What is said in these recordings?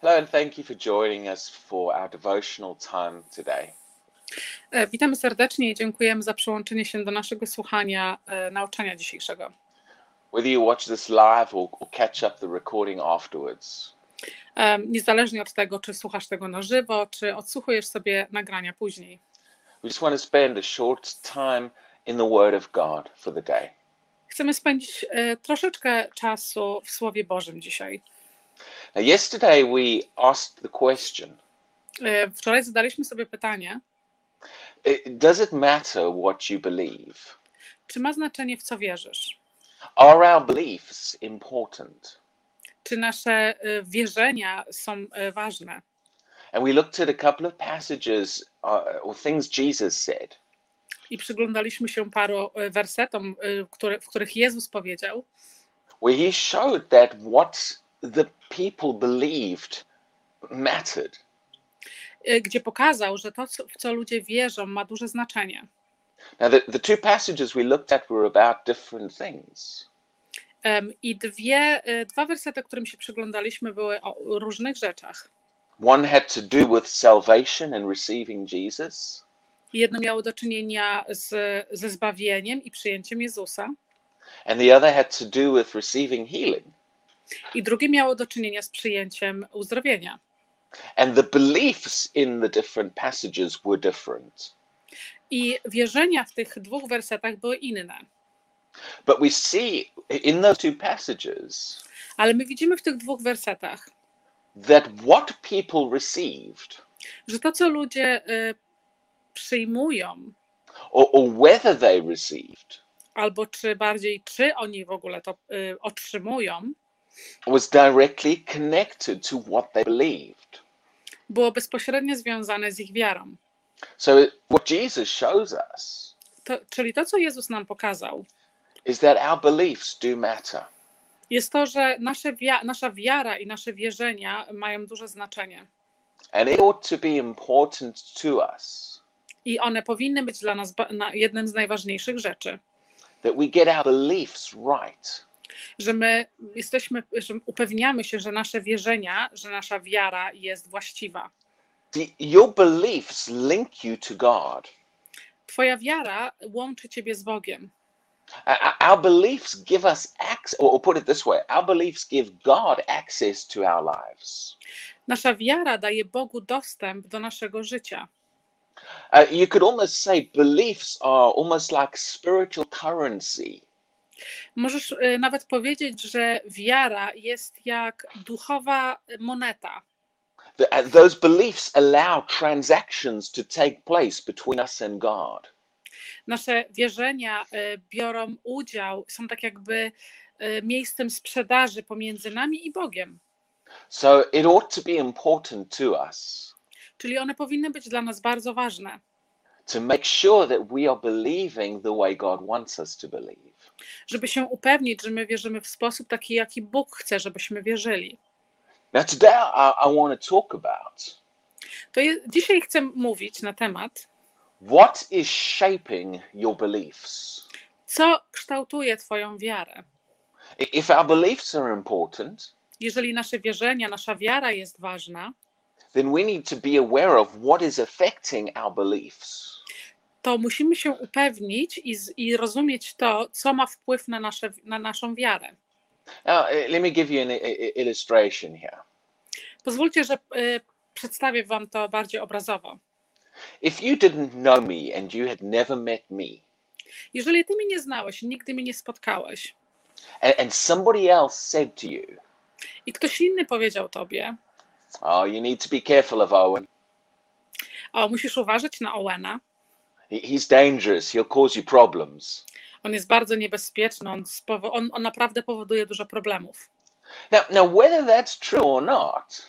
Hello, and thank you for joining us for our devotional time today. E, Witamy serdecznie i dziękujemy za przyłączenie się do naszego słuchania e, nauczania dzisiejszego. Whether you watch this live or, or catch up the recording afterwards, E, Niezależnie od tego, czy słuchasz tego na żywo, czy odsłuchujesz sobie nagrania później. we just want to spend a short time in the Word of God for the day. Chcemy spędzić e, troszeczkę czasu w Słowie Bożym dzisiaj. Now, yesterday we asked the question E, Wczoraj zadaliśmy sobie pytanie, Does it matter what you believe? czy ma znaczenie, w co wierzysz? Are our beliefs important? Czy nasze e, wierzenia są e, ważne? And we looked at a couple of passages uh, or things Jesus said. I przyglądaliśmy się paru wersetom, które, w których Jezus powiedział, where he showed that what the people believed mattered. e, gdzie pokazał, że to, w co ludzie wierzą, ma duże znaczenie. Now, the, the two passages we looked at were about different things. I dwie, e, dwa wersety, którym się przyglądaliśmy, były o różnych rzeczach. One had to do with salvation and receiving Jesus, Jedno miało do czynienia z, ze zbawieniem i przyjęciem Jezusa, and the other had to do with receiving healing. I drugie miało do czynienia z przyjęciem uzdrowienia. And the beliefs in the different passages were different. I wierzenia w tych dwóch wersetach były inne. But we see in those two passages Ale my widzimy w tych dwóch wersetach, that what people received, że to, co ludzie e, przyjmują, or, or whether they received, albo czy bardziej, czy oni w ogóle to e, otrzymują, was directly connected to what they believed. było bezpośrednio związane z ich wiarą. So, what Jesus shows us To, czyli to, co Jezus nam pokazał, is that our beliefs do matter. jest to, że nasze wia- nasza wiara i nasze wierzenia mają duże znaczenie. And it ought to be important to us I one powinny być dla nas jednym z najważniejszych rzeczy, that we get our beliefs right. Że my jesteśmy, że upewniamy się, że nasze wierzenia, że nasza wiara jest właściwa. Your beliefs link you to God. Twoja wiara łączy ciebie z Bogiem. Our beliefs give us access, or or put it this way, our beliefs give God access to our lives. Nasza wiara daje Bogu dostęp do naszego życia. Uh, you could almost say beliefs are almost like spiritual currency. Możesz y, nawet powiedzieć, że wiara jest jak duchowa moneta. Uh, those beliefs allow transactions to take place between us and God. Nasze wierzenia y, biorą udział, są tak jakby y, miejscem sprzedaży pomiędzy nami i Bogiem. So it ought to be important to us Czyli one powinny być dla nas bardzo ważne, to make sure that we are believing the way God wants us to believe. Żeby się upewnić, że my wierzymy w sposób taki, jaki Bóg chce, żebyśmy wierzyli. Now, today I, I want to talk about To je, dzisiaj chcę mówić na temat, what is shaping your beliefs. co kształtuje Twoją wiarę. If our beliefs are important, Jeżeli nasze wierzenia, nasza wiara jest ważna, then we need to be aware of what is affecting our beliefs. To musimy się upewnić i, i rozumieć to, co ma wpływ na, nasze, na naszą wiarę. Now, uh, let me give you an i- i- illustration here. Pozwólcie, że y, przedstawię Wam to bardziej obrazowo. If you didn't know me and you had never met me, Jeżeli Ty mnie nie znałeś, nigdy mnie nie spotkałeś and, and somebody else said to you, i ktoś inny powiedział Tobie, Oh, you need to be careful of Owen. o, musisz uważać na Owena, He's dangerous. He'll cause you problems. on jest bardzo niebezpieczny, on, on, on naprawdę powoduje dużo problemów. Now, now, whether that's true or not,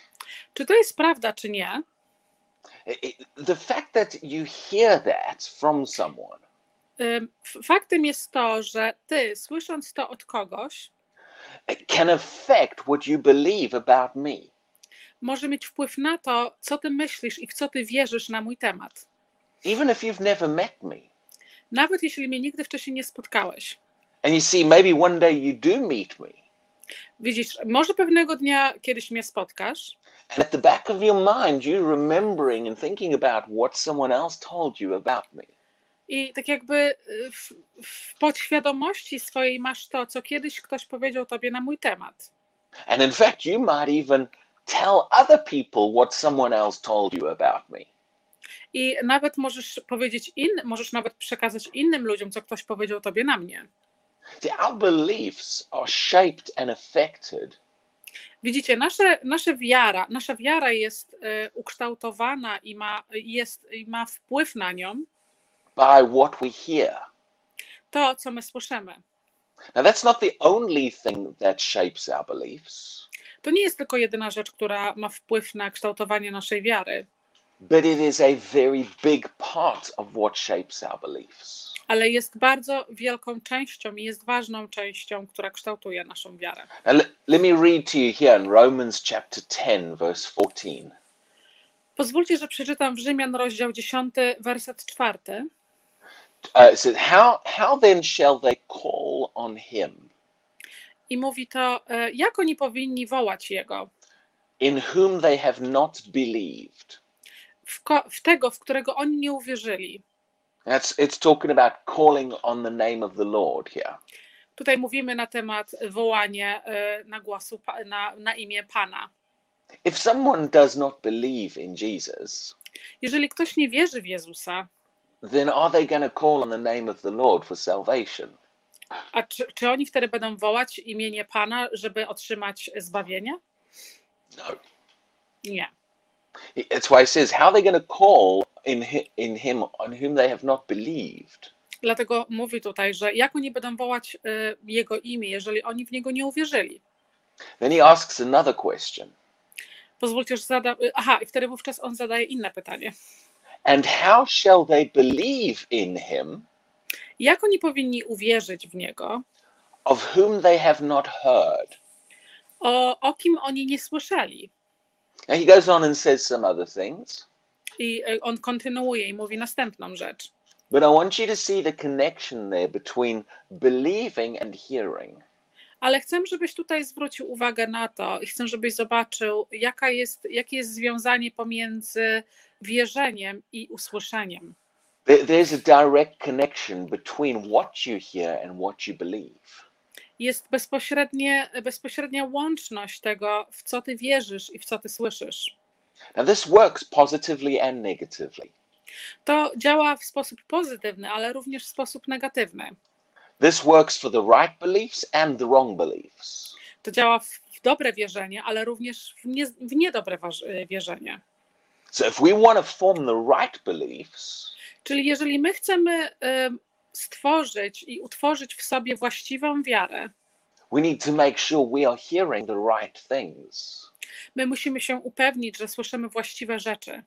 Czy to jest prawda, czy nie? the fact that you hear that from someone Faktem jest to, że Ty, słysząc to od kogoś, can affect what you believe about me. może mieć wpływ na to, co Ty myślisz i w co Ty wierzysz na mój temat. Even if you've never met me. Nawet jeśli mnie nigdy wcześniej nie spotkałeś. And you see, maybe one day you do meet me. Widzisz, może pewnego dnia kiedyś mnie spotkasz and at the back of your mind, you remembering and thinking about what someone else told you about me. i tak jakby y, w, w podświadomości swojej masz to, co kiedyś ktoś powiedział tobie na mój temat. And in fact, you might even tell other people what someone else told you about me. I nawet możesz powiedzieć in, możesz nawet przekazać innym ludziom, co ktoś powiedział tobie na mnie. Widzicie, nasze, nasze wiara, nasza wiara jest e, ukształtowana i ma, jest, i ma wpływ na nią by what we hear. to, co my słyszymy. Now, that's not the only thing that shapes our beliefs, To nie jest tylko jedyna rzecz, która ma wpływ na kształtowanie naszej wiary, but it is a very big part of what shapes our beliefs. ale jest bardzo wielką częścią i jest ważną częścią, która kształtuje naszą wiarę. Now, let, me read to you here in Romans chapter 10, verse 14. Pozwólcie, że przeczytam w Rzymian rozdział 10, werset 4. Uh, says, how, how then shall they call on him I mówi to, e, jak oni powinni wołać Jego? in whom they have not believed? W, w tego, w którego oni nie uwierzyli. That's, it's talking about calling on the name of the Lord here. Tutaj mówimy na temat wołania e, na głosu, na, na imię Pana. If someone does not believe in Jesus, Jeżeli ktoś nie wierzy w Jezusa, then are they going to call on the name of the Lord for salvation? a czy, czy oni wtedy będą wołać imienie Pana, żeby otrzymać zbawienie? No. Nie. That's why it says, how are they going to call in, in him on whom they have not believed? Dlatego mówi tutaj, że jak oni będą wołać e, Jego imię, jeżeli oni w Niego nie uwierzyli? Then he asks another question. Pozwólcie, że zada... Aha, i wtedy wówczas on zadaje inne pytanie. And how shall they believe in him Jak oni powinni uwierzyć w Niego, of whom they have not heard? o, o kim oni nie słyszeli? Now he goes on and says some other things, I e, on kontynuuje i mówi następną rzecz. but I want you to see the connection there between believing and hearing. Ale chcę, żebyś tutaj zwrócił uwagę na to i chcę, żebyś zobaczył, jaka jest, jakie jest związanie pomiędzy wierzeniem i usłyszeniem. There- There's a direct connection between what you hear and what you believe. Jest bezpośrednie, bezpośrednia łączność tego, w co ty wierzysz i w co ty słyszysz. Now, this works positively and negatively. To działa w sposób pozytywny, ale również w sposób negatywny. This works for the right beliefs and the wrong beliefs. To działa w, dobre wierzenie, ale również w, nie, w niedobre waż- wierzenie. So, if we want to form the right beliefs, Czyli jeżeli my chcemy em, stworzyć i utworzyć w sobie właściwą wiarę, we need to make sure we are hearing the right things. my musimy się upewnić, że słyszymy właściwe rzeczy.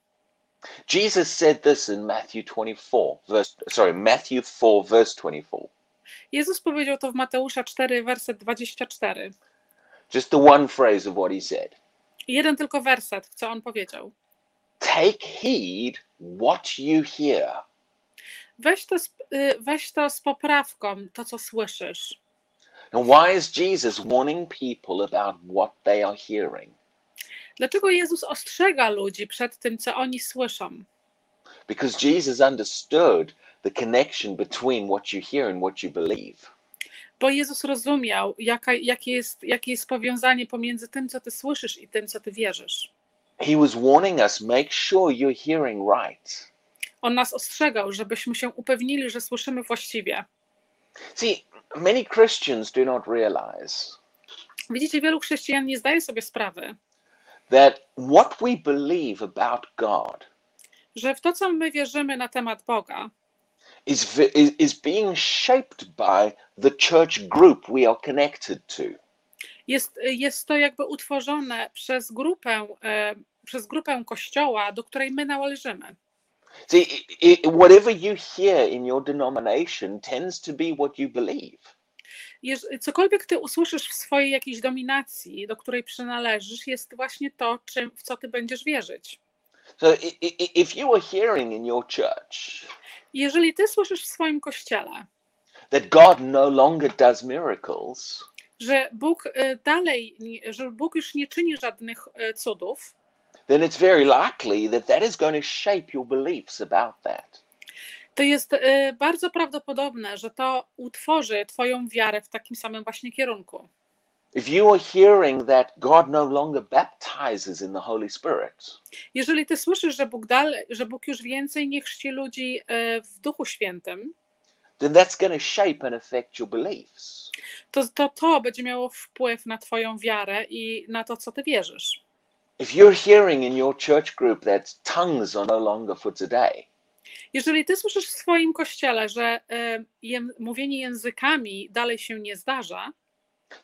Jesus said this in Matthew 24, verse, sorry, Matthew 4, verse 24. Jezus powiedział to w Mateusza 4, werset 24. Just the one phrase of what he said. Jeden tylko werset, co on powiedział. Take heed what you hear. Weź to, z, y, weź to z poprawką, to co słyszysz. And why is Jesus warning people about what they are hearing? Dlaczego Jezus ostrzega ludzi przed tym, co oni słyszą? Because Jesus understood the connection between what you hear and what you believe. Bo Jezus rozumiał, jaka, jakie, jest, jakie jest powiązanie pomiędzy tym, co ty słyszysz i tym, co ty wierzysz. He was warning us make sure you're hearing right. On nas ostrzegał, żebyśmy się upewnili, że słyszymy właściwie. See, many Christians do not realize Widzicie, wielu chrześcijan nie zdaje sobie sprawy, that what we believe about God że w to, co my wierzymy na temat Boga, is, is being shaped by the church group we are connected to. jest, jest to jakby utworzone przez grupę, e, przez grupę kościoła, do której my należymy. See, i i whatever you hear in your denomination tends to be what you believe. Cokolwiek ty usłyszysz w swojej jakiejś dominacji, do której przynależysz, jest właśnie to, czym, w co ty będziesz wierzyć. So if you are hearing in your church Jeżeli ty słyszysz w swoim kościele, that God no longer does miracles, że Bóg e, dalej, że Bóg już nie czyni żadnych e, cudów, then it's very likely that that is going to shape your beliefs about that. to jest e, bardzo prawdopodobne, że to utworzy Twoją wiarę w takim samym właśnie kierunku. Jeżeli Ty słyszysz, że Bóg, dalej, że Bóg już więcej nie chrzci ludzi e, w Duchu Świętym, then that's going to shape and affect your beliefs. to, to to będzie miało wpływ na Twoją wiarę i na to, co Ty wierzysz. If you're hearing in your church group that tongues are no longer for today, Jeżeli Ty słyszysz w swoim kościele, że e, jem, mówienie językami dalej się nie zdarza,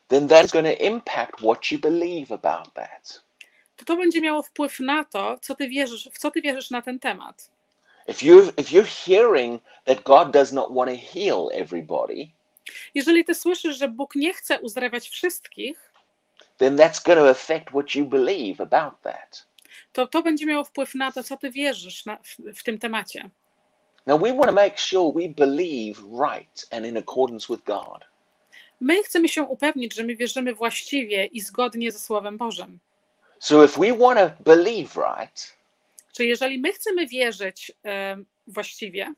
then that's going to impact what you believe about that. to to będzie miało wpływ na to, co Ty wierzysz, w co Ty wierzysz na ten temat. If you if you're hearing that God does not want to heal everybody, Jeżeli Ty słyszysz, że Bóg nie chce uzdrawiać wszystkich, then that's going to affect what you believe about that. to to będzie miało wpływ na to, co Ty wierzysz na, w, w tym temacie. Now we want to make sure we believe right and in accordance with God. My chcemy się upewnić, że my wierzymy właściwie i zgodnie ze Słowem Bożym. So if we want to believe right, Czy jeżeli my chcemy wierzyć e, właściwie,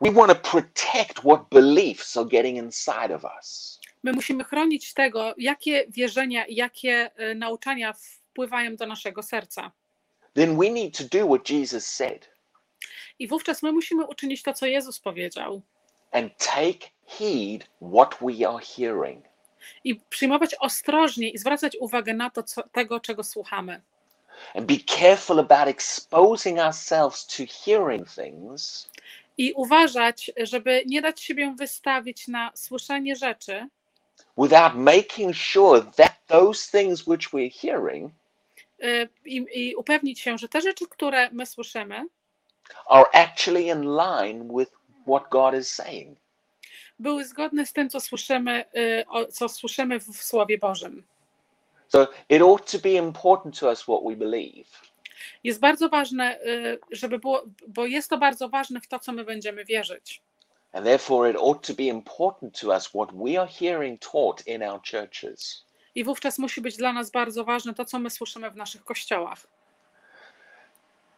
we want to protect what beliefs are getting inside of us. My musimy chronić tego, jakie wierzenia jakie e, nauczania wpływają do naszego serca. Then we need to do what Jesus said I wówczas my musimy uczynić to, co Jezus powiedział. and take heed what we are hearing. I przyjmować ostrożnie i zwracać uwagę na to, co, tego, czego słuchamy. And be careful about exposing ourselves to hearing things I uważać, żeby nie dać siebie wystawić na słyszenie rzeczy, without making sure that those things which we're hearing y, i, i upewnić się, że te rzeczy, które my słyszymy, are actually in line with what God is saying. były zgodne z tym, co słyszymy, y, co słyszymy w w Słowie Bożym. So it ought to be important to us what we believe. Jest bardzo ważne, y, żeby było, bo jest to bardzo ważne w to, co my będziemy wierzyć. And therefore, it ought to be important to us what we are hearing taught in our churches. I wówczas musi być dla nas bardzo ważne to, co my słyszymy w naszych kościołach.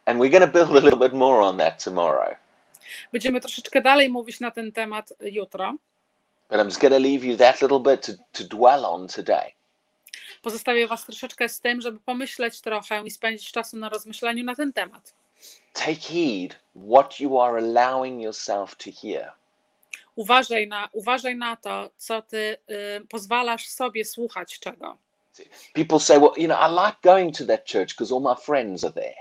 And we're going to build a little bit more on that tomorrow. Będziemy troszeczkę dalej mówić na ten temat jutro. But I'm just going to leave you that little bit to, to dwell on today. Pozostawię Was troszeczkę z tym, żeby pomyśleć trochę i spędzić czasu na rozmyślaniu na ten temat. Take heed what you are allowing yourself to hear. Uważaj na, uważaj na to, co Ty y, pozwalasz sobie słuchać czego. People say, well, you know, I like going to that church because all my friends are there.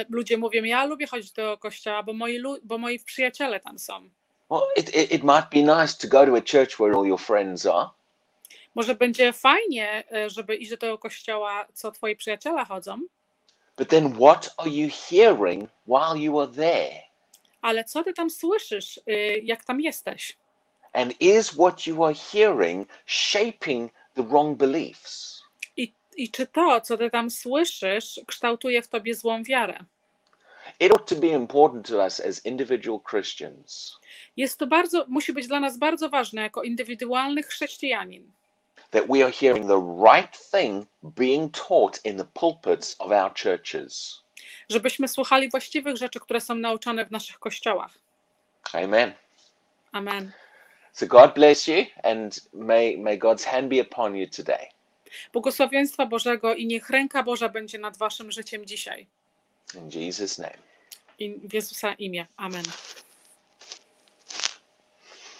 Y, ludzie mówią, ja lubię chodzić do kościoła, bo moi, bo moi przyjaciele tam są. Well, it, it, it might be nice to go to a church where all your friends are, Może będzie fajnie, y, żeby iść do tego kościoła, co Twoi przyjaciele chodzą, but then what are you hearing while you are there? Ale co Ty tam słyszysz, y, jak tam jesteś? And is what you are hearing shaping the wrong beliefs? I, I czy to, co Ty tam słyszysz, kształtuje w Tobie złą wiarę? It ought to be important to us as individual Christians Jest to bardzo, musi być dla nas bardzo ważne jako indywidualny chrześcijanin, that we are hearing the right thing being taught in the pulpits of our churches. Żebyśmy słuchali właściwych rzeczy, które są nauczane w naszych kościołach. Amen. Amen. So God bless you and may, may God's hand be upon you today. Błogosławieństwa Bożego i niech ręka Boża będzie nad waszym życiem dzisiaj. In Jesus' name. I w Jezusa imię. Amen.